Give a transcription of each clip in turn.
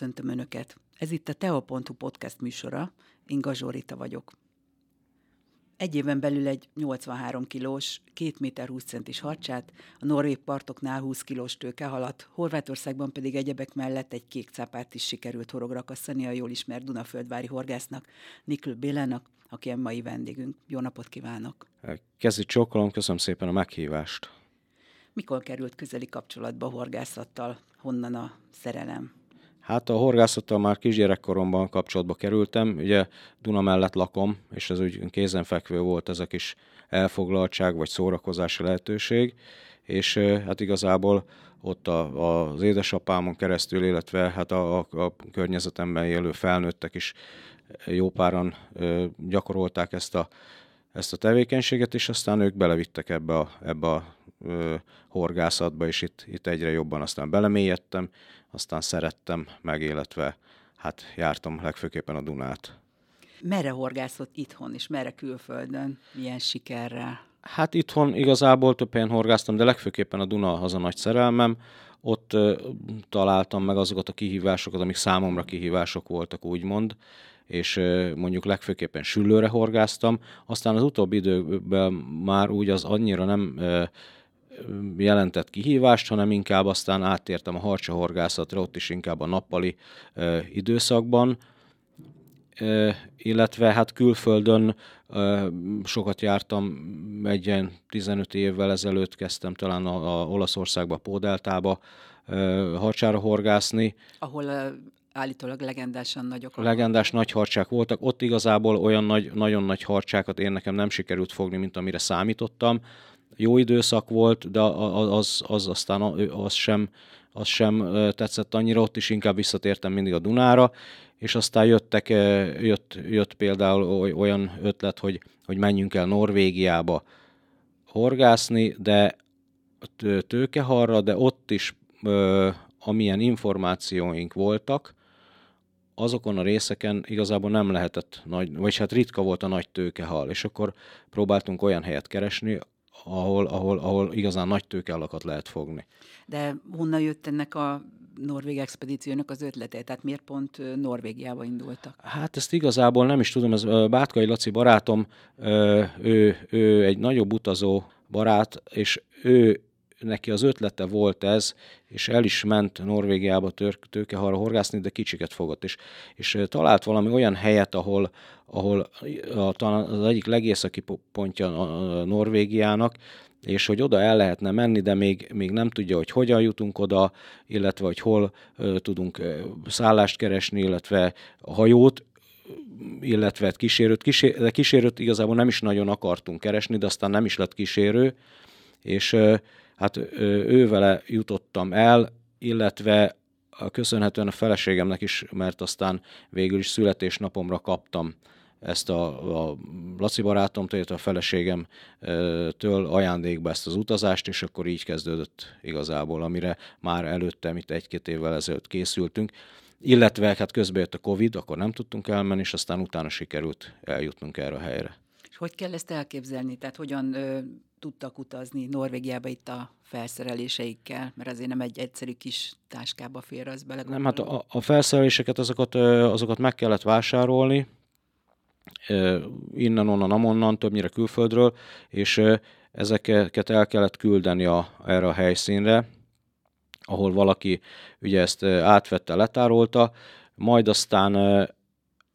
Köszöntöm Önöket! Ez itt a Teo.hu podcast műsora. Én Gazsorita vagyok. Egy éven belül egy 83 kilós, 2 méter 20 centis harcsát, a norvég partoknál 20 kilós tőkehalat, Horvátországban pedig egyebek mellett egy kék cápát is sikerült horograkasztani a jól ismert Dunaföldvári horgásznak, Nikl Bélának, aki a mai vendégünk. Jó napot kívánok! Kezdi csókolom, köszönöm szépen a meghívást. Mikor került közeli kapcsolatba horgászattal? Honnan a szerelem? Hát a horgászattal már kisgyerekkoromban kapcsolatba kerültem, ugye Duna mellett lakom, és ez úgy kézenfekvő volt ez a kis elfoglaltság vagy szórakozási lehetőség, és hát igazából ott a, az édesapámon keresztül, illetve hát a, a, a környezetemben élő felnőttek is jó páran ö, gyakorolták ezt a, ezt a tevékenységet, és aztán ők belevittek ebbe a, ebbe a ö, horgászatba, és itt, itt egyre jobban aztán belemélyedtem, aztán szerettem meg, illetve hát jártam legfőképpen a Dunát. Merre horgászott itthon, és merre külföldön? Milyen sikerrel? Hát itthon igazából több helyen horgáztam, de legfőképpen a Duna az a nagy szerelmem. Ott uh, találtam meg azokat a kihívásokat, amik számomra kihívások voltak, úgymond és mondjuk legfőképpen süllőre horgáztam. Aztán az utóbbi időben már úgy az annyira nem jelentett kihívást, hanem inkább aztán áttértem a harcsahorgászatra, ott is inkább a nappali időszakban, illetve hát külföldön sokat jártam, egy ilyen 15 évvel ezelőtt kezdtem talán a, a Olaszországba, Pódeltába harcsára horgászni. Ahol állítólag legendásan nagyok. Legendás nagy harcsák voltak. Ott igazából olyan nagy, nagyon nagy harcsákat én nekem nem sikerült fogni, mint amire számítottam jó időszak volt, de az, az aztán az sem, az sem tetszett annyira, ott is inkább visszatértem mindig a Dunára, és aztán jöttek, jött, jött például olyan ötlet, hogy, hogy menjünk el Norvégiába horgászni, de tőkeharra, de ott is amilyen információink voltak, azokon a részeken igazából nem lehetett nagy, vagy hát ritka volt a nagy tőkehal, és akkor próbáltunk olyan helyet keresni, ahol, ahol, ahol igazán nagy tőkealakat lehet fogni. De honnan jött ennek a norvég expedíciónak az ötlete? Tehát miért pont Norvégiába indultak? Hát ezt igazából nem is tudom, ez Bátkai Laci barátom, ő, ő egy nagyobb utazó barát, és ő neki az ötlete volt ez, és el is ment Norvégiába tőkehalra horgászni, de kicsiket fogott. És, és talált valami olyan helyet, ahol, ahol a, talán az egyik legészaki pontja a Norvégiának, és hogy oda el lehetne menni, de még, még nem tudja, hogy hogyan jutunk oda, illetve hogy hol uh, tudunk szállást keresni, illetve a hajót, illetve kísérőt. Kísér, de kísérőt igazából nem is nagyon akartunk keresni, de aztán nem is lett kísérő, és uh, hát ő vele jutottam el, illetve köszönhetően a feleségemnek is, mert aztán végül is születésnapomra kaptam ezt a, a Laci barátomtól, illetve a feleségemtől ajándékba ezt az utazást, és akkor így kezdődött igazából, amire már előtte, itt egy-két évvel ezelőtt készültünk. Illetve hát közben jött a Covid, akkor nem tudtunk elmenni, és aztán utána sikerült eljutnunk erre a helyre. És hogy kell ezt elképzelni? Tehát hogyan tudtak utazni Norvégiába itt a felszereléseikkel? Mert azért nem egy egyszerű kis táskába fér az bele. Nem, hát a, a felszereléseket azokat, azokat meg kellett vásárolni, innen, onnan, amonnan, többnyire külföldről, és ezeket el kellett küldeni a, erre a helyszínre, ahol valaki ugye ezt átvette, letárolta, majd aztán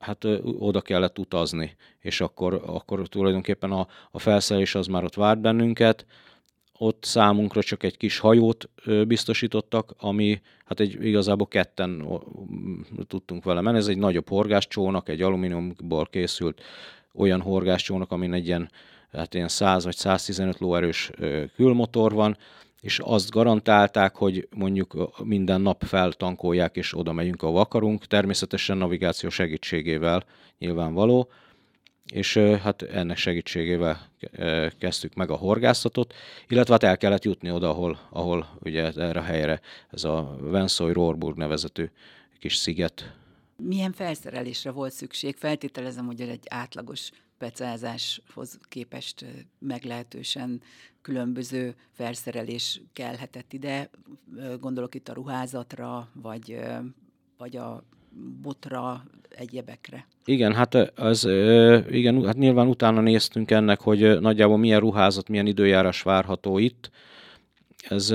hát oda kellett utazni, és akkor, akkor tulajdonképpen a, a felszerelés az már ott várt bennünket, ott számunkra csak egy kis hajót biztosítottak, ami hát egy igazából ketten tudtunk vele menni. Ez egy nagyobb horgáscsónak, egy alumíniumból készült olyan horgáscsónak, amin egy ilyen, hát ilyen 100 vagy 115 lóerős külmotor van, és azt garantálták, hogy mondjuk minden nap feltankolják, és oda megyünk, ahol akarunk, természetesen navigáció segítségével nyilvánvaló, és hát ennek segítségével kezdtük meg a horgászatot, illetve hát el kellett jutni oda, ahol, ahol ugye erre a helyre ez a Vensoy Rohrburg nevezetű kis sziget. Milyen felszerelésre volt szükség? Feltételezem, hogy egy átlagos pecázáshoz képest meglehetősen különböző felszerelés kellhetett ide. Gondolok itt a ruházatra, vagy vagy a botra, egyebekre. Igen, hát az, igen, hát nyilván utána néztünk ennek, hogy nagyjából milyen ruházat, milyen időjárás várható itt. Ez,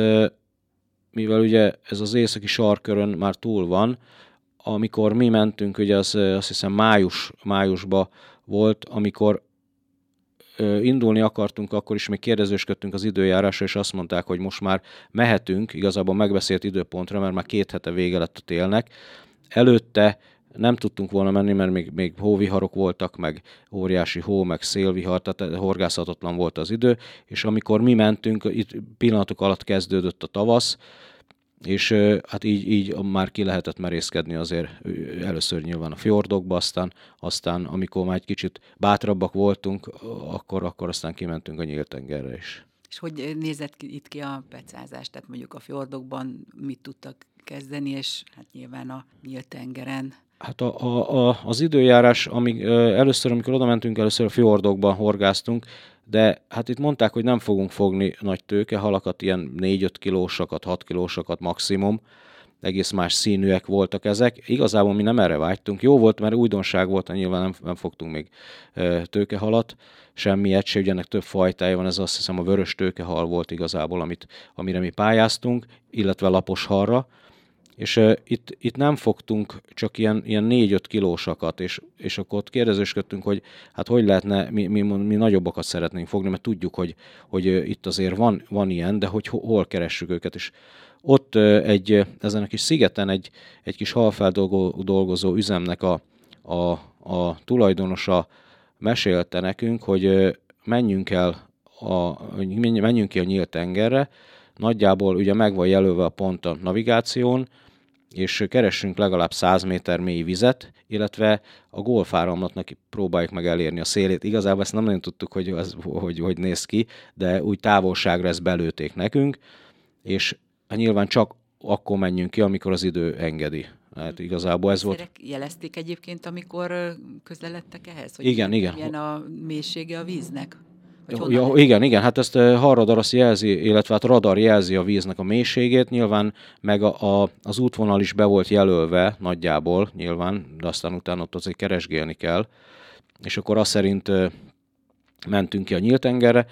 mivel ugye ez az északi sarkörön már túl van, amikor mi mentünk, ugye az, azt hiszem május, májusba volt, amikor indulni akartunk, akkor is még kérdezősködtünk az időjárásra, és azt mondták, hogy most már mehetünk, igazából megbeszélt időpontra, mert már két hete vége lett a télnek. Előtte nem tudtunk volna menni, mert még, még hóviharok voltak, meg óriási hó, meg szélvihar, tehát horgászhatatlan volt az idő, és amikor mi mentünk, itt pillanatok alatt kezdődött a tavasz, és hát így, így már ki lehetett merészkedni azért először nyilván a fjordokba, aztán, aztán amikor már egy kicsit bátrabbak voltunk, akkor, akkor aztán kimentünk a nyílt tengerre is. És hogy nézett ki itt ki a pecázás? Tehát mondjuk a fjordokban mit tudtak kezdeni, és hát nyilván a nyílt tengeren Hát a, a, a, az időjárás, amíg, először, amikor oda mentünk, először a fjordokban horgáztunk, de hát itt mondták, hogy nem fogunk fogni nagy tőkehalakat, ilyen 4-5 kilósakat, 6 kilósakat maximum, egész más színűek voltak ezek. Igazából mi nem erre vágytunk. Jó volt, mert újdonság volt, nyilván nem, nem fogtunk még tőkehalat, semmiet se, ugye ennek több fajtája van, ez azt hiszem a vörös tőkehal volt igazából, amit, amire mi pályáztunk, illetve lapos halra és uh, itt, itt nem fogtunk csak ilyen, ilyen 4-5 kilósakat, és, és akkor ott kérdezősködtünk, hogy hát hogy lehetne, mi, mi, mi nagyobbakat szeretnénk fogni, mert tudjuk, hogy, hogy uh, itt azért van, van ilyen, de hogy hol keressük őket, és ott uh, egy, ezen a kis szigeten egy, egy kis halfeldolgozó üzemnek a, a, a tulajdonosa mesélte nekünk, hogy menjünk el, a, menjünk ki a nyílt tengerre, nagyjából ugye meg van jelölve a pont a navigáción, és keressünk legalább 100 méter mély vizet, illetve a golfáramlatnak próbáljuk meg elérni a szélét. Igazából ezt nem nagyon tudtuk, hogy, az, hogy, hogy néz ki, de úgy távolságra ezt belőték nekünk, és hát nyilván csak akkor menjünk ki, amikor az idő engedi. Hát igazából ez volt. jelezték egyébként, amikor közeledtek ehhez? Hogy igen, igen. Milyen a mélysége a víznek? Ja, igen, igen, hát ezt harradar azt jelzi, illetve hát radar jelzi a víznek a mélységét, nyilván meg a, a, az útvonal is be volt jelölve nagyjából, nyilván, de aztán utána ott azért keresgélni kell, és akkor azt szerint mentünk ki a nyíltengerre,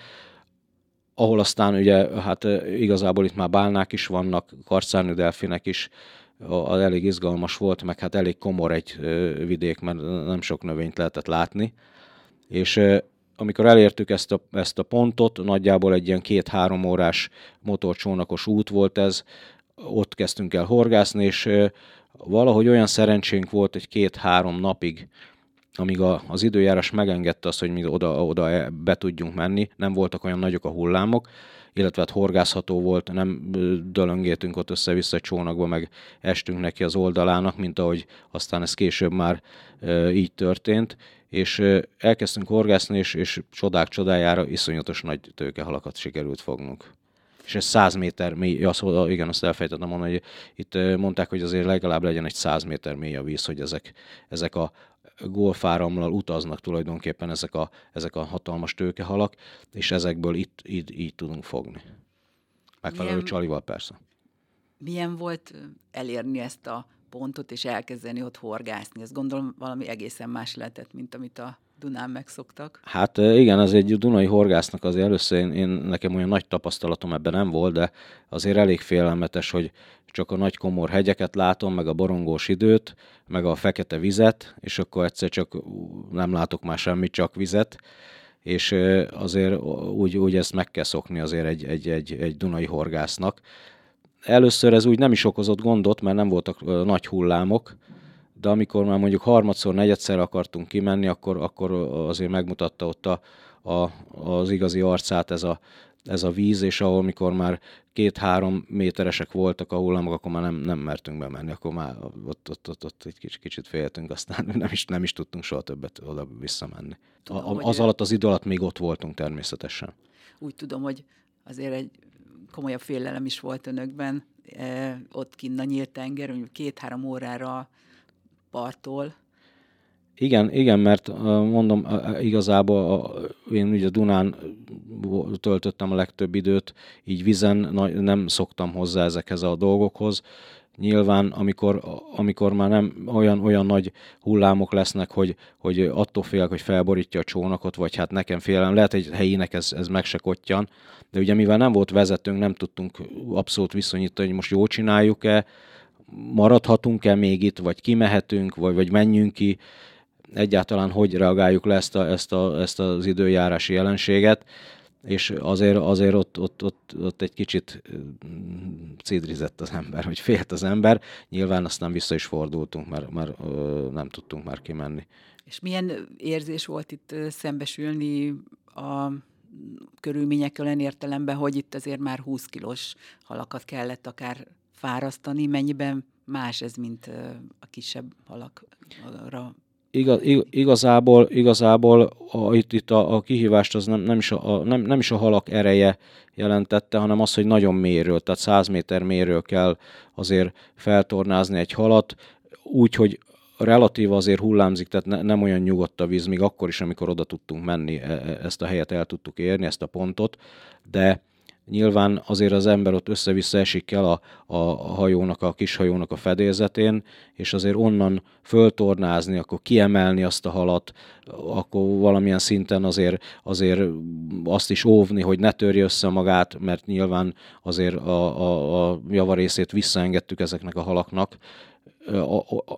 ahol aztán ugye, hát igazából itt már bálnák is vannak, karcárnő delfinek is, az elég izgalmas volt, meg hát elég komor egy vidék, mert nem sok növényt lehetett látni, és amikor elértük ezt a, ezt a pontot, nagyjából egy ilyen két-három órás motorcsónakos út volt ez, ott kezdtünk el horgászni, és valahogy olyan szerencsénk volt egy két-három napig, amíg a, az időjárás megengedte azt, hogy mi oda, oda be tudjunk menni, nem voltak olyan nagyok a hullámok, illetve hát horgászható volt, nem dölöngéltünk ott össze-vissza csónakba, meg estünk neki az oldalának, mint ahogy aztán ez később már így történt, és elkezdtünk horgászni, és, és csodák csodájára iszonyatos nagy tőkehalakat sikerült fognunk. És ez 100 méter mély, ja, szóval, igen, azt elfejtettem mondani, hogy itt mondták, hogy azért legalább legyen egy 100 méter mély a víz, hogy ezek, ezek a golfáramlal utaznak tulajdonképpen ezek a, ezek a hatalmas tőkehalak, és ezekből itt így, így tudunk fogni. Megfelelő milyen, csalival persze. Milyen volt elérni ezt a pontot, és elkezdeni ott horgászni. Ezt gondolom valami egészen más lehetett, mint amit a Dunán megszoktak. Hát igen, az egy dunai horgásznak azért először én, én, nekem olyan nagy tapasztalatom ebben nem volt, de azért elég félelmetes, hogy csak a nagy komor hegyeket látom, meg a borongós időt, meg a fekete vizet, és akkor egyszer csak nem látok már semmit, csak vizet, és azért úgy, úgy ezt meg kell szokni azért egy, egy, egy, egy dunai horgásznak. Először ez úgy nem is okozott gondot, mert nem voltak nagy hullámok, de amikor már mondjuk harmadszor, negyedszer akartunk kimenni, akkor, akkor azért megmutatta ott a, a, az igazi arcát ez a, ez a víz, és ahol mikor már két-három méteresek voltak a hullámok, akkor már nem, nem mertünk bemenni, akkor már ott, ott, ott, ott egy kicsit, kicsit féltünk, aztán nem is, nem is tudtunk soha többet oda visszamenni. Tudom, a, az alatt, az idő alatt még ott voltunk természetesen. Úgy tudom, hogy azért egy komolyabb félelem is volt önökben, e, ott kinn a nyílt tenger, két-három órára parttól. Igen, igen, mert mondom, igazából én ugye Dunán töltöttem a legtöbb időt, így vizen nem szoktam hozzá ezekhez a dolgokhoz, nyilván amikor, amikor már nem olyan, olyan nagy hullámok lesznek, hogy, hogy attól félek, hogy felborítja a csónakot, vagy hát nekem félem, lehet egy helyinek ez, ez meg se kottyan, de ugye mivel nem volt vezetőnk, nem tudtunk abszolút viszonyítani, hogy most jól csináljuk-e, maradhatunk-e még itt, vagy kimehetünk, vagy, vagy menjünk ki, egyáltalán hogy reagáljuk le ezt, a, ezt, a, ezt az időjárási jelenséget, és azért, azért ott, ott, ott, ott egy kicsit cidrizett az ember, hogy félt az ember. Nyilván aztán vissza is fordultunk, mert, mert nem tudtunk már kimenni. És milyen érzés volt itt szembesülni a körülményekkel olyan értelemben, hogy itt azért már 20 kilós halakat kellett akár fárasztani, mennyiben más ez, mint a kisebb halakra Igaz, igazából, igazából a, itt, itt a, a kihívást az nem, nem, is a, nem, nem is a halak ereje jelentette, hanem az, hogy nagyon mélyről, tehát 100 méter mélyről kell azért feltornázni egy halat, úgy, hogy relatív azért hullámzik, tehát ne, nem olyan nyugodt a víz, még akkor is, amikor oda tudtunk menni, e, e, ezt a helyet el tudtuk érni, ezt a pontot, de nyilván azért az ember ott össze-vissza esik el a, a hajónak, a kis hajónak a fedélzetén, és azért onnan föltornázni, akkor kiemelni azt a halat, akkor valamilyen szinten azért, azért azt is óvni, hogy ne törje össze magát, mert nyilván azért a, a, a javarészét visszaengedtük ezeknek a halaknak,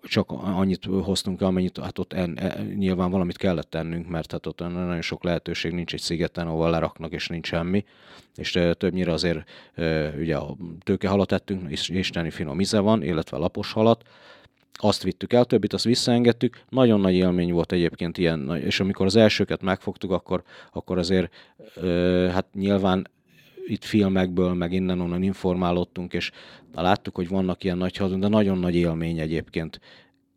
csak annyit hoztunk el, amennyit, hát ott en, en, nyilván valamit kellett tennünk, mert hát ott nagyon sok lehetőség nincs egy szigeten, ahol leraknak, és nincs semmi, és többnyire azért ugye a tőkehalat tettünk, és isteni finom íze van, illetve lapos halat, azt vittük el, többit azt visszaengedtük. Nagyon nagy élmény volt egyébként ilyen, és amikor az elsőket megfogtuk, akkor, akkor azért hát nyilván itt filmekből, meg innen-onnan informálódtunk, és láttuk, hogy vannak ilyen nagy hadon, de nagyon nagy élmény egyébként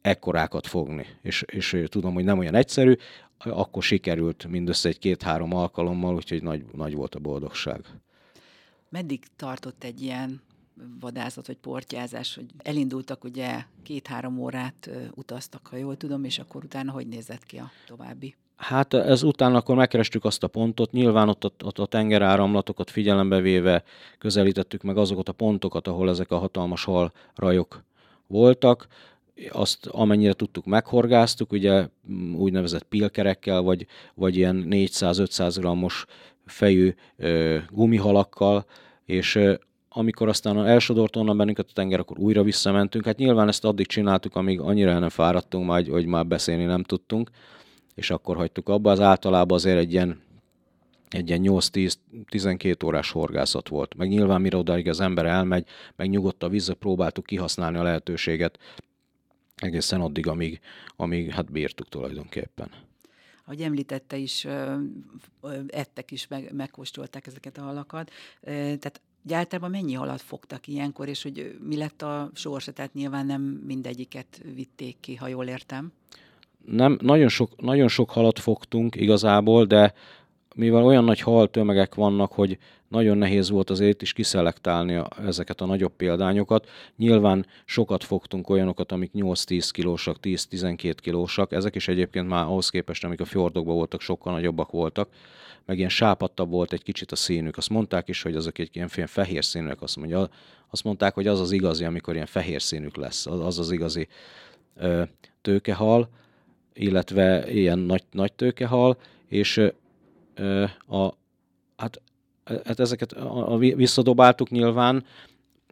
ekkorákat fogni. És, és tudom, hogy nem olyan egyszerű, akkor sikerült mindössze egy két-három alkalommal, úgyhogy nagy, nagy volt a boldogság. Meddig tartott egy ilyen vadászat vagy portyázás, hogy elindultak ugye két-három órát utaztak, ha jól tudom, és akkor utána hogy nézett ki a további? Hát ez után akkor megkerestük azt a pontot, nyilván ott, ott, ott a tengeráramlatokat figyelembe véve közelítettük meg azokat a pontokat, ahol ezek a hatalmas hal rajok voltak, azt amennyire tudtuk meghorgáztuk, ugye úgynevezett pilkerekkel, vagy, vagy ilyen 400-500 grammos fejű ö, gumihalakkal, és ö, amikor aztán elsodort onnan bennünket a tenger, akkor újra visszamentünk. Hát nyilván ezt addig csináltuk, amíg annyira nem fáradtunk, majd, hogy már beszélni nem tudtunk és akkor hagytuk abba. Az általában azért egy ilyen, egy ilyen 8-10-12 órás horgászat volt. Meg nyilván mire odaig az ember elmegy, meg nyugodt a vízre, próbáltuk kihasználni a lehetőséget egészen addig, amíg, amíg hát bírtuk tulajdonképpen. Ahogy említette is, ettek is, meg, megkóstolták ezeket a halakat. Tehát hogy általában mennyi halat fogtak ilyenkor, és hogy mi lett a sorsa, tehát nyilván nem mindegyiket vitték ki, ha jól értem nem, nagyon, sok, nagyon sok halat fogtunk igazából, de mivel olyan nagy hal tömegek vannak, hogy nagyon nehéz volt azért is kiszelektálni ezeket a nagyobb példányokat. Nyilván sokat fogtunk olyanokat, amik 8-10 kilósak, 10-12 kilósak, ezek is egyébként már ahhoz képest, amik a fjordokban voltak, sokkal nagyobbak voltak, meg ilyen sápadtabb volt egy kicsit a színük. Azt mondták is, hogy azok egy ilyen fehér színűek, azt, mondja, azt mondták, hogy az az igazi, amikor ilyen fehér színük lesz, az az, az igazi ö, tőkehal illetve ilyen nagy, nagy tőkehal, és a, hát, hát ezeket a, visszadobáltuk nyilván,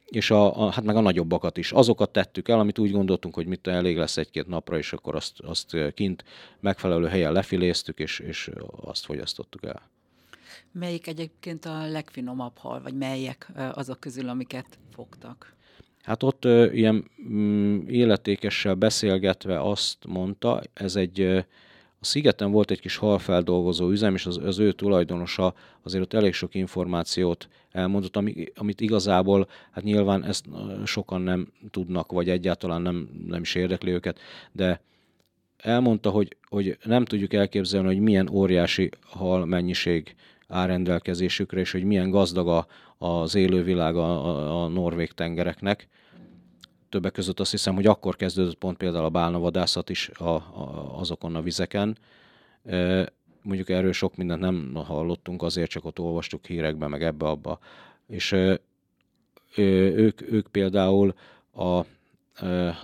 és a, a, hát meg a nagyobbakat is. Azokat tettük el, amit úgy gondoltunk, hogy mit elég lesz egy-két napra, és akkor azt, azt kint megfelelő helyen lefiléztük, és, és azt fogyasztottuk el. Melyik egyébként a legfinomabb hal, vagy melyek azok közül, amiket fogtak? Hát ott ö, ilyen mm, életékessel beszélgetve azt mondta, ez egy, ö, a szigeten volt egy kis halfeldolgozó üzem, és az, az ő tulajdonosa azért ott elég sok információt elmondott, ami, amit igazából, hát nyilván ezt sokan nem tudnak, vagy egyáltalán nem, nem is érdekli őket, de elmondta, hogy, hogy nem tudjuk elképzelni, hogy milyen óriási hal mennyiség áll rendelkezésükre, és hogy milyen gazdag a, az élővilág a, a, a norvég tengereknek. Többek között azt hiszem, hogy akkor kezdődött pont például a bálnavadászat is a, a, azokon a vizeken. E, mondjuk erről sok mindent nem hallottunk, azért csak ott olvastuk hírekben, meg ebbe-abba. És e, ők, ők például a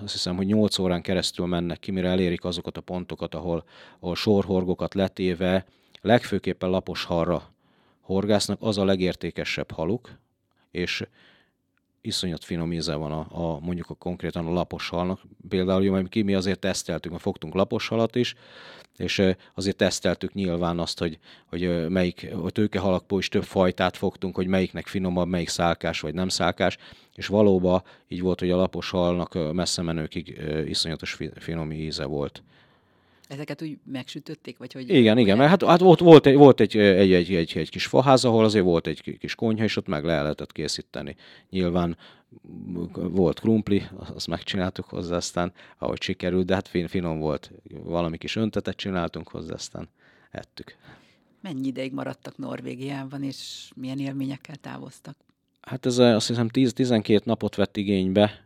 azt hiszem, hogy 8 órán keresztül mennek ki, mire elérik azokat a pontokat, ahol, ahol sorhorgokat letéve, legfőképpen lapos halra horgásznak, az a legértékesebb haluk, és iszonyat finom íze van a, a mondjuk a konkrétan a lapos halnak. Például jó, ki mi azért teszteltünk, mert fogtunk lapos halat is, és azért teszteltük nyilván azt, hogy, hogy melyik, a tőkehalakból is több fajtát fogtunk, hogy melyiknek finomabb, melyik szálkás vagy nem szálkás, és valóban így volt, hogy a lapos halnak messze menőkig iszonyatos finom íze volt. Ezeket úgy megsütötték? Vagy hogy igen, igen, mert hát, hát volt, volt, egy, volt egy, egy, egy, egy, egy kis faház, ahol azért volt egy kis konyha, és ott meg le lehetett készíteni. Nyilván volt krumpli, azt megcsináltuk hozzá, aztán ahogy sikerült, de hát fin, finom volt. Valami kis öntetet csináltunk hozzá, aztán ettük. Mennyi ideig maradtak Norvégiában, és milyen élményekkel távoztak? Hát ez azt hiszem 10-12 napot vett igénybe,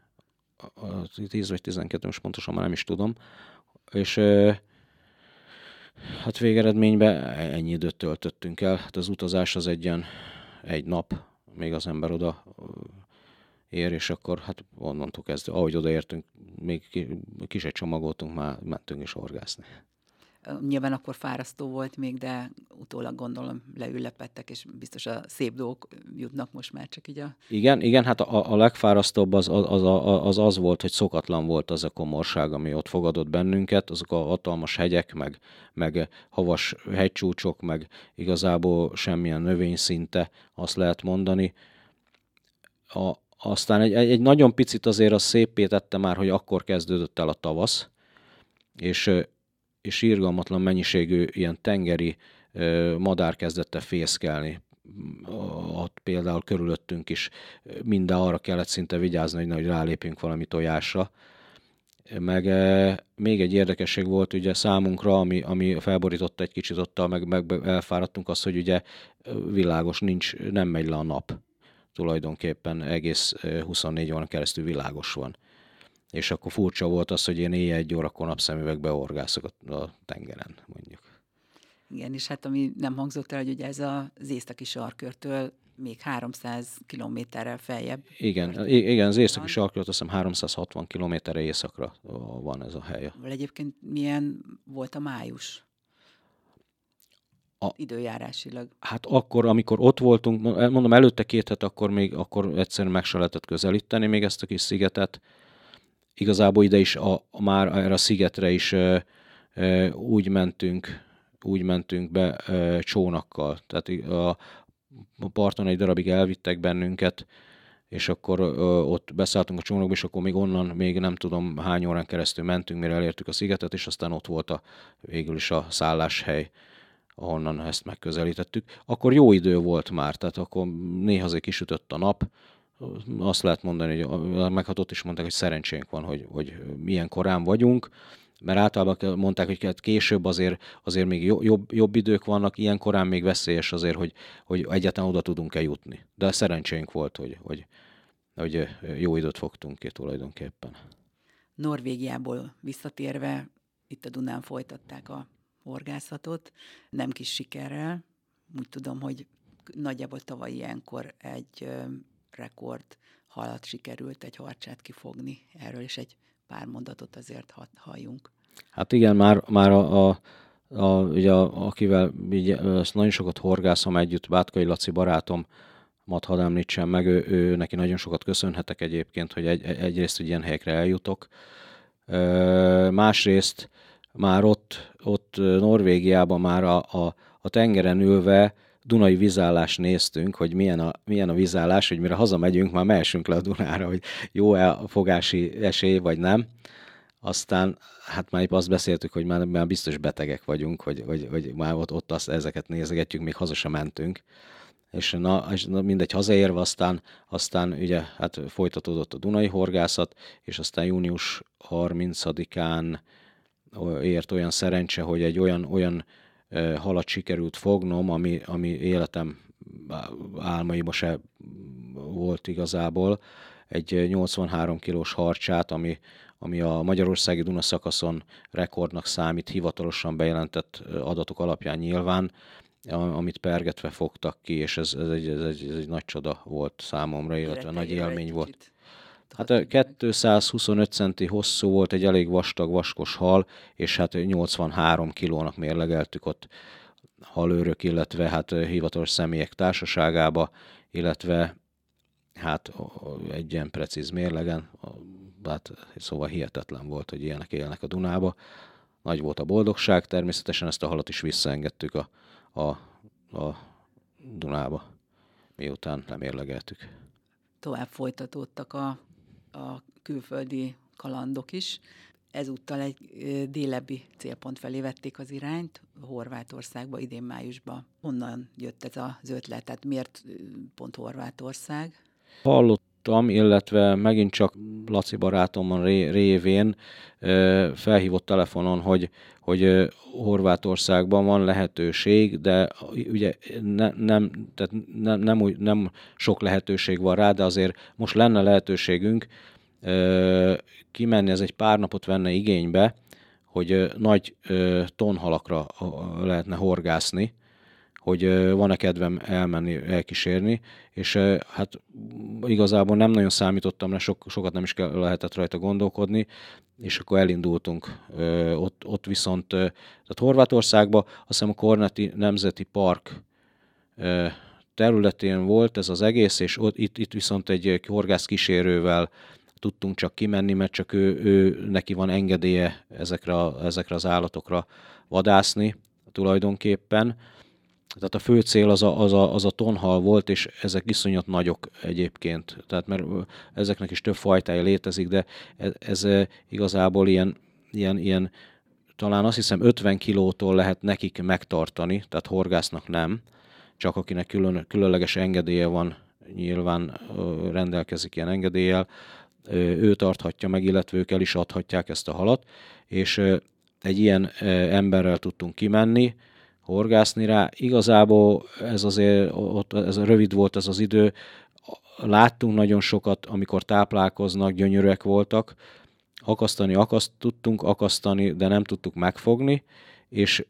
10 vagy 12, most pontosan már nem is tudom, és Hát végeredményben ennyi időt töltöttünk el. Hát az utazás az egy ilyen egy nap, még az ember oda ér, és akkor hát onnantól kezdve, ahogy odaértünk, még kis egy csomagoltunk, már mentünk is horgászni. Nyilván akkor fárasztó volt még, de utólag gondolom leüllepettek, és biztos a szép dolgok jutnak most már csak így a... Igen, igen, hát a, a legfárasztóbb az az, az, az az volt, hogy szokatlan volt az a komorság, ami ott fogadott bennünket, azok a hatalmas hegyek, meg, meg havas hegycsúcsok, meg igazából semmilyen növényszinte, azt lehet mondani. A, aztán egy, egy nagyon picit azért az szépé tette már, hogy akkor kezdődött el a tavasz, és és irgalmatlan mennyiségű ilyen tengeri madár kezdett el fészkelni. Ott például körülöttünk is minden arra kellett szinte vigyázni, hogy rálépünk valami tojásra. Meg még egy érdekesség volt ugye számunkra, ami, ami felborította egy kicsit ott, meg, meg elfáradtunk az, hogy ugye világos, nincs, nem megy le a nap tulajdonképpen egész 24 óra keresztül világos van és akkor furcsa volt az, hogy én éjjel egy órakor napszemüvegbe orgászok a, tengeren, mondjuk. Igen, és hát ami nem hangzott el, hogy ugye ez az északi sarkörtől még 300 kilométerrel feljebb. Igen, igen az északi sarkört azt hiszem 360 kilométerre északra van ez a hely. Egyébként milyen volt a május? A, időjárásilag. Hát akkor, amikor ott voltunk, mondom előtte két het, akkor még akkor egyszerűen meg se lehetett közelíteni még ezt a kis szigetet igazából ide is a, már erre a szigetre is úgy mentünk, úgy mentünk be csónakkal. Tehát a, a parton egy darabig elvittek bennünket, és akkor ö, ott beszálltunk a csónakba, és akkor még onnan még nem tudom hány órán keresztül mentünk, mire elértük a szigetet, és aztán ott volt a, végül is a szálláshely, ahonnan ezt megközelítettük. Akkor jó idő volt már, tehát akkor néha azért kisütött a nap, azt lehet mondani, hogy meg hát ott is mondták, hogy szerencsénk van, hogy, hogy milyen korán vagyunk, mert általában mondták, hogy hát később azért, azért még jobb, jobb idők vannak, ilyen korán még veszélyes azért, hogy, hogy egyáltalán oda tudunk-e jutni. De szerencsénk volt, hogy, hogy, hogy jó időt fogtunk ki tulajdonképpen. Norvégiából visszatérve, itt a Dunán folytatták a horgászatot, nem kis sikerrel. Úgy tudom, hogy nagyjából tavaly ilyenkor egy rekord halat sikerült egy harcsát kifogni. Erről is egy pár mondatot azért halljunk. Hát igen, már, már a, a, a, ugye, akivel így, ezt nagyon sokat horgászom együtt, Bátkai Laci barátom, mat hadd említsem meg, ő, ő, neki nagyon sokat köszönhetek egyébként, hogy egy, egyrészt hogy ilyen helyekre eljutok. Másrészt már ott, ott Norvégiában már a, a, a tengeren ülve Dunai vízállás néztünk, hogy milyen a, milyen a vízállás, hogy mire hazamegyünk, már mehessünk le a Dunára, hogy jó-e a fogási esély, vagy nem. Aztán hát már épp azt beszéltük, hogy már, már biztos betegek vagyunk, hogy, hogy, hogy már ott, ott azt, ezeket nézegetjük, még haza sem mentünk. És na, és na mindegy, hazaérve aztán, aztán ugye hát folytatódott a Dunai horgászat, és aztán június 30-án ért olyan szerencse, hogy egy olyan, olyan halat sikerült fognom, ami, ami életem álmaiba se volt igazából. Egy 83 kilós harcsát, ami, ami a Magyarországi Duna szakaszon rekordnak számít, hivatalosan bejelentett adatok alapján nyilván, amit pergetve fogtak ki, és ez, ez, egy, ez, egy, ez egy nagy csoda volt számomra, illetve nagy élmény volt. Hát 225 centi hosszú volt, egy elég vastag, vaskos hal, és hát 83 kilónak mérlegeltük ott halőrök, illetve hát hivatalos személyek társaságába, illetve hát egy ilyen precíz mérlegen, hát szóval hihetetlen volt, hogy ilyenek élnek a Dunába. Nagy volt a boldogság, természetesen ezt a halat is visszaengedtük a, a, a Dunába, miután lemérlegeltük. Tovább folytatódtak a, a külföldi kalandok is. Ezúttal egy délebbi célpont felé vették az irányt, Horvátországba, idén májusban. Honnan jött ez az ötlet? Tehát miért pont Horvátország? Hallottam, illetve megint csak Laci barátomon révén felhívott telefonon, hogy, hogy Horvátországban van lehetőség, de ugye ne, nem, tehát nem, nem, úgy, nem sok lehetőség van rá, de azért most lenne lehetőségünk kimenni, ez egy pár napot venne igénybe, hogy nagy tonhalakra lehetne horgászni, hogy van-e kedvem elmenni, elkísérni, és hát igazából nem nagyon számítottam, mert sok, sokat nem is kell, lehetett rajta gondolkodni, és akkor elindultunk. Ott, ott viszont, tehát Horvátországba, azt hiszem a Korneti Nemzeti Park területén volt ez az egész, és ott, itt, itt viszont egy horgász kísérővel tudtunk csak kimenni, mert csak ő, ő neki van engedélye ezekre, ezekre az állatokra vadászni tulajdonképpen. Tehát a fő cél az a, az, a, az a tonhal volt, és ezek iszonyat nagyok egyébként. Tehát mert ezeknek is több fajtája létezik, de ez, ez igazából ilyen, ilyen, ilyen, talán azt hiszem 50 kilótól lehet nekik megtartani, tehát horgásznak nem, csak akinek külön, különleges engedélye van, nyilván rendelkezik ilyen engedéllyel, ő tarthatja meg, illetve ők el is adhatják ezt a halat, és egy ilyen emberrel tudtunk kimenni, horgászni rá. Igazából ez azért, ott, ez rövid volt ez az idő, láttunk nagyon sokat, amikor táplálkoznak, gyönyörűek voltak, akasztani akaszt, tudtunk akasztani, de nem tudtuk megfogni, és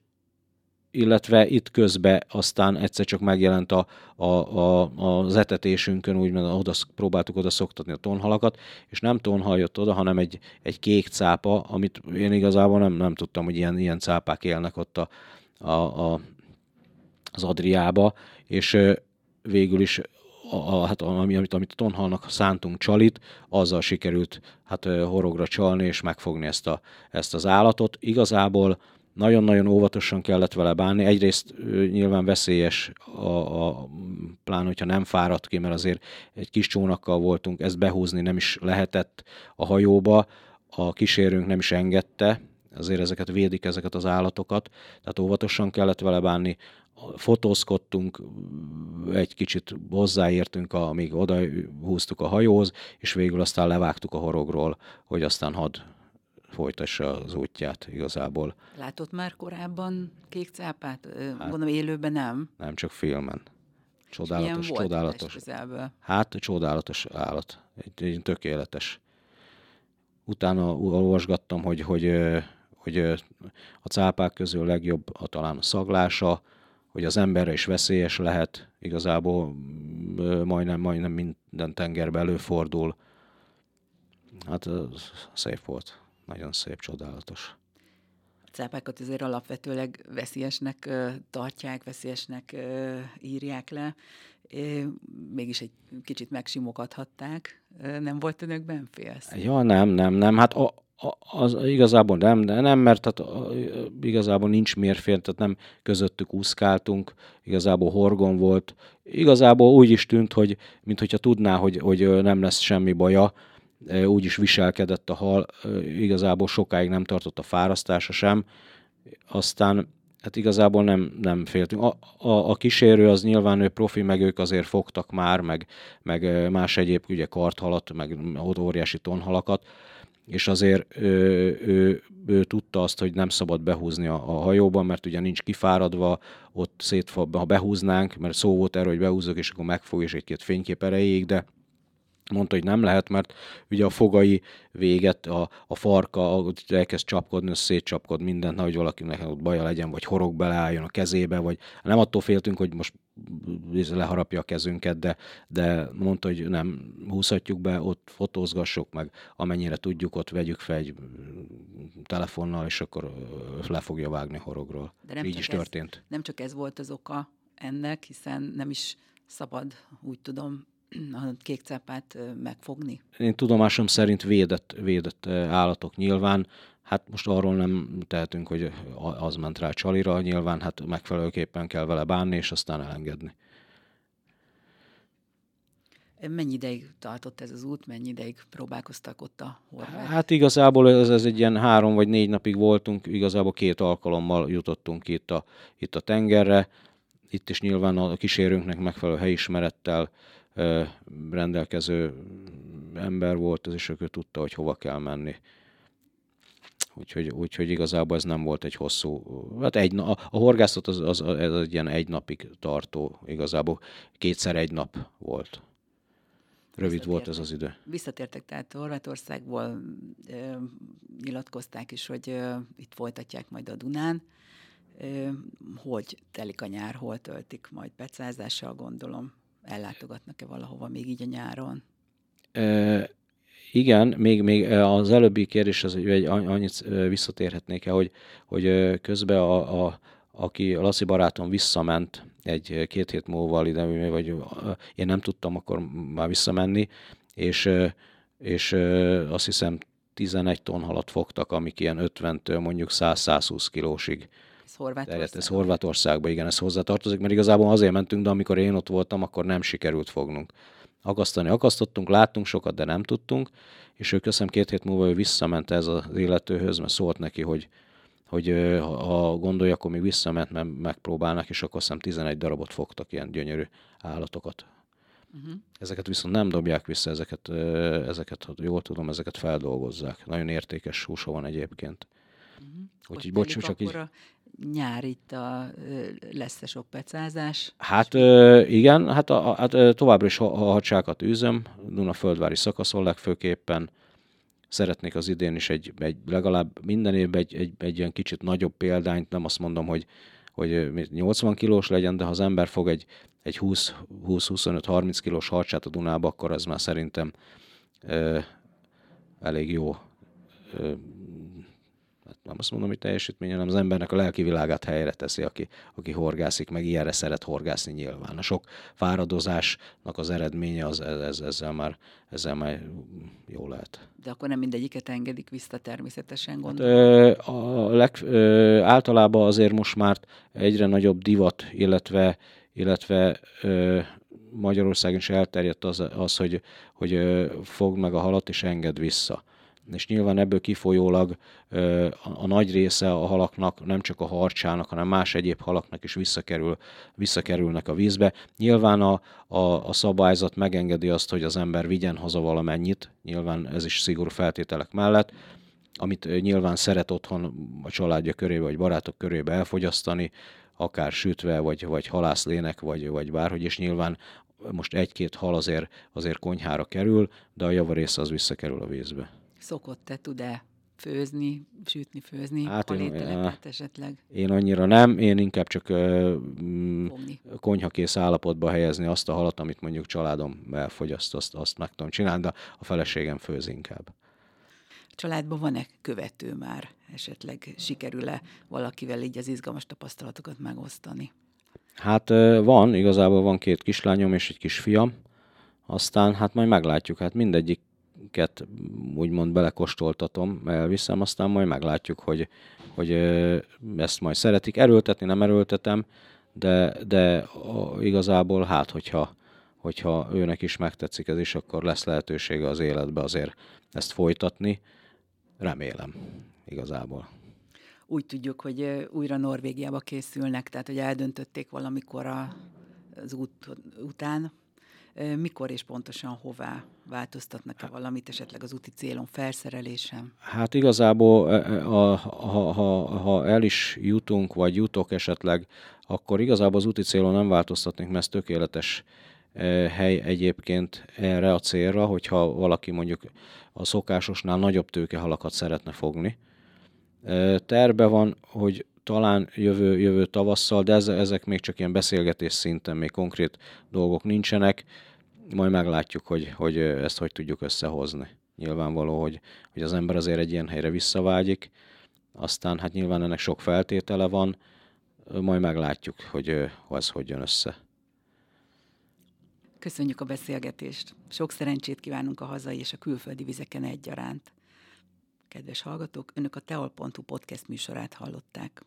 illetve itt közben aztán egyszer csak megjelent a, a, a, az etetésünkön, úgymond oda, próbáltuk oda szoktatni a tonhalakat, és nem tonhal jött oda, hanem egy, egy kék cápa, amit én igazából nem, nem tudtam, hogy ilyen, ilyen cápák élnek ott a, a, a, az Adriába, és végül is a, hát ami, amit, amit tonhalnak szántunk csalit, azzal sikerült hát horogra csalni és megfogni ezt, a, ezt az állatot. Igazából nagyon-nagyon óvatosan kellett vele bánni. Egyrészt nyilván veszélyes, a, a, plán, hogyha nem fáradt ki, mert azért egy kis csónakkal voltunk, ezt behúzni nem is lehetett a hajóba, a kísérőnk nem is engedte, azért ezeket védik, ezeket az állatokat, tehát óvatosan kellett vele bánni, fotózkodtunk, egy kicsit hozzáértünk, amíg oda húztuk a hajóhoz, és végül aztán levágtuk a horogról, hogy aztán had folytassa az útját igazából. Látott már korábban kék cápát? Hát, Gondolom élőben nem. Nem, csak filmen. Csodálatos, csodálatos. Hát csodálatos állat. Egy, egy tökéletes. Utána olvasgattam, hogy, hogy, hogy a cápák közül legjobb a talán a szaglása, hogy az emberre is veszélyes lehet, igazából majdnem, majdnem minden tengerbe előfordul. Hát szép volt nagyon szép, csodálatos. A cápákat azért alapvetőleg veszélyesnek tartják, veszélyesnek írják le, mégis egy kicsit megsimogathatták. Nem volt önökben félsz? Ja, nem, nem, nem. Hát a, az igazából nem, de nem, mert tehát, igazából nincs miért fél, tehát nem közöttük úszkáltunk, igazából horgon volt. Igazából úgy is tűnt, hogy mintha tudná, hogy, hogy nem lesz semmi baja, úgy is viselkedett a hal, igazából sokáig nem tartott a fárasztása sem, aztán hát igazából nem, nem féltünk. A, a, a kísérő az nyilván ő profi, meg ők azért fogtak már, meg, meg más egyéb ugye karthalat, meg óriási tonhalakat, és azért ő, ő, ő tudta azt, hogy nem szabad behúzni a, a hajóban, mert ugye nincs kifáradva, ott szétfa, ha behúznánk, mert szó volt erről, hogy behúzok, és akkor megfog, és egy-két fénykép erejéig, de mondta, hogy nem lehet, mert ugye a fogai véget, a, a farka elkezd csapkodni, szétcsapkod mindent, hogy valakinek ott baja legyen, vagy horog beleálljon a kezébe, vagy nem attól féltünk, hogy most leharapja a kezünket, de, de mondta, hogy nem húzhatjuk be, ott fotózgassuk meg, amennyire tudjuk, ott vegyük fel egy telefonnal, és akkor le fogja vágni a horogról. De nem Így is történt. Ez, nem csak ez volt az oka ennek, hiszen nem is szabad, úgy tudom, a kékcápát megfogni? Én tudomásom szerint védett, védett állatok nyilván, hát most arról nem tehetünk, hogy az ment rá csalira, nyilván hát megfelelőképpen kell vele bánni, és aztán elengedni. Mennyi ideig tartott ez az út, mennyi ideig próbálkoztak ott a horvát? Hát igazából ez, ez egy ilyen három vagy négy napig voltunk, igazából két alkalommal jutottunk itt a, itt a tengerre. Itt is nyilván a kísérőnknek megfelelő helyismerettel rendelkező ember volt, az is ő tudta, hogy hova kell menni. Úgyhogy, úgyhogy igazából ez nem volt egy hosszú, hát egy, a, a horgászat az, az, az egy ilyen egy napig tartó, igazából kétszer egy nap volt. Rövid volt ez az idő. Visszatértek tehát Horvátországból, ö, nyilatkozták is, hogy ö, itt folytatják majd a Dunán. Ö, hogy telik a nyár, hol töltik majd pecázással, gondolom ellátogatnak-e valahova még így a nyáron? E, igen, még, még az előbbi kérdés az, hogy egy, annyit visszatérhetnék el, hogy, hogy közben a, a, aki a Laci barátom visszament egy-két hét múlva ide, vagy én nem tudtam akkor már visszamenni, és, és azt hiszem 11 ton halat fogtak, amik ilyen 50-től mondjuk 100-120 kilósig ez Horvátország. Ez Horvátországban, igen, ez hozzátartozik, mert igazából azért mentünk, de amikor én ott voltam, akkor nem sikerült fognunk. Akasztani akasztottunk, láttunk sokat, de nem tudtunk, és ő köszönöm két hét múlva ő visszament ez az illetőhöz, mert szólt neki, hogy, hogy ha gondolja, akkor még visszament, mert megpróbálnak, és akkor azt 11 darabot fogtak, ilyen gyönyörű állatokat. Uh-huh. Ezeket viszont nem dobják vissza, ezeket, ezeket, ha jól tudom, ezeket feldolgozzák. Nagyon értékes húsa van egyébként. Uh-huh. Úgyhogy bocs, csak így... A nyár itt a, lesz-e sok pecázás? Hát ö, igen, hát, a, hát továbbra is a, a hadságot űzöm, Dunaföldvári szakaszon legfőképpen. Szeretnék az idén is egy, egy legalább minden évben egy, egy, egy ilyen kicsit nagyobb példányt, nem azt mondom, hogy, hogy 80 kilós legyen, de ha az ember fog egy, egy 20-25-30 kilós harcsát a Dunába, akkor az már szerintem ö, elég jó ö, nem azt mondom, hogy teljesítmény, hanem az embernek a lelki világát helyre teszi, aki, aki horgászik, meg ilyenre szeret horgászni nyilván. A sok fáradozásnak az eredménye az, ez, ez, ezzel, már, ezzel már jó lehet. De akkor nem mindegyiket engedik vissza természetesen, hát, gondolom. Hát, ö, a leg, ö, általában azért most már egyre nagyobb divat, illetve, illetve ö, Magyarországon is elterjedt az, az hogy, hogy fogd meg a halat és enged vissza és nyilván ebből kifolyólag a nagy része a halaknak, nem csak a harcsának, hanem más egyéb halaknak is visszakerül, visszakerülnek a vízbe. Nyilván a, a, a szabályzat megengedi azt, hogy az ember vigyen haza valamennyit, nyilván ez is szigorú feltételek mellett, amit nyilván szeret otthon a családja körébe, vagy barátok körébe elfogyasztani, akár sütve, vagy, vagy halászlének, vagy, vagy bárhogy, és nyilván most egy-két hal azért, azért konyhára kerül, de a javarésze az visszakerül a vízbe szokott-e, tud-e főzni, sütni, főzni, hát palételeket esetleg? Én annyira nem, én inkább csak uh, konyhakész állapotba helyezni azt a halat, amit mondjuk családom elfogyaszt, azt, azt meg tudom csinálni, de a feleségem főz inkább. A családban van-e követő már? Esetleg sikerül-e valakivel így az izgalmas tapasztalatokat megosztani? Hát van, igazából van két kislányom és egy kisfiam, aztán hát majd meglátjuk, hát mindegyik ket úgymond belekostoltatom, elviszem, aztán majd meglátjuk, hogy, hogy ezt majd szeretik. Erőltetni nem erőltetem, de, de igazából hát, hogyha, hogyha őnek is megtetszik ez is, akkor lesz lehetősége az életbe azért ezt folytatni. Remélem, igazából. Úgy tudjuk, hogy újra Norvégiába készülnek, tehát hogy eldöntötték valamikor a, az út után, mikor és pontosan hová változtatnak-e valamit, esetleg az úti célon felszerelésem? Hát igazából, ha, ha, ha, ha el is jutunk, vagy jutok esetleg, akkor igazából az úti célon nem változtatnék, mert ez tökéletes hely egyébként erre a célra, hogyha valaki mondjuk a szokásosnál nagyobb tőkehalakat szeretne fogni. Terve van, hogy talán jövő, jövő tavasszal, de ezek még csak ilyen beszélgetés szinten, még konkrét dolgok nincsenek, majd meglátjuk, hogy, hogy ezt hogy tudjuk összehozni. Nyilvánvaló, hogy, hogy az ember azért egy ilyen helyre visszavágyik, aztán hát nyilván ennek sok feltétele van, majd meglátjuk, hogy ez hogy jön össze. Köszönjük a beszélgetést. Sok szerencsét kívánunk a hazai és a külföldi vizeken egyaránt. Kedves hallgatók, Önök a teol.hu podcast műsorát hallották.